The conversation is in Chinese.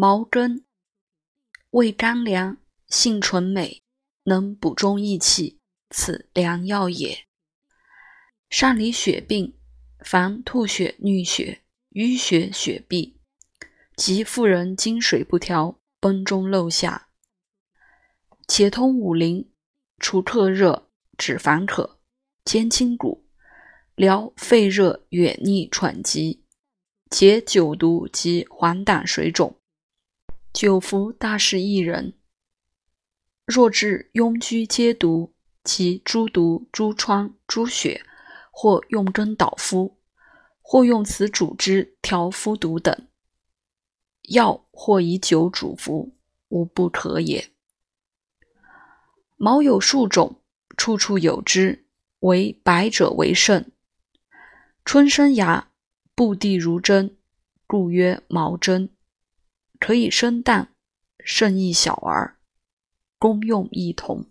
毛根，味甘凉，性纯美，能补中益气，此良药也。善理血病，凡吐血、衄血、淤血、血闭，及妇人经水不调，崩中漏下，且通五灵，除特热，止烦渴，兼筋骨，疗肺热、远逆、喘急，解酒毒及黄疸水肿。久服大是一人。若治痈疽皆毒及诸毒、诸疮、诸血。或用针捣敷，或用此煮汁调敷毒等药，或以酒煮服，无不可也。毛有数种，处处有之，为白者为胜。春生芽，布地如针，故曰毛针。可以生蛋，甚益小儿，功用一同。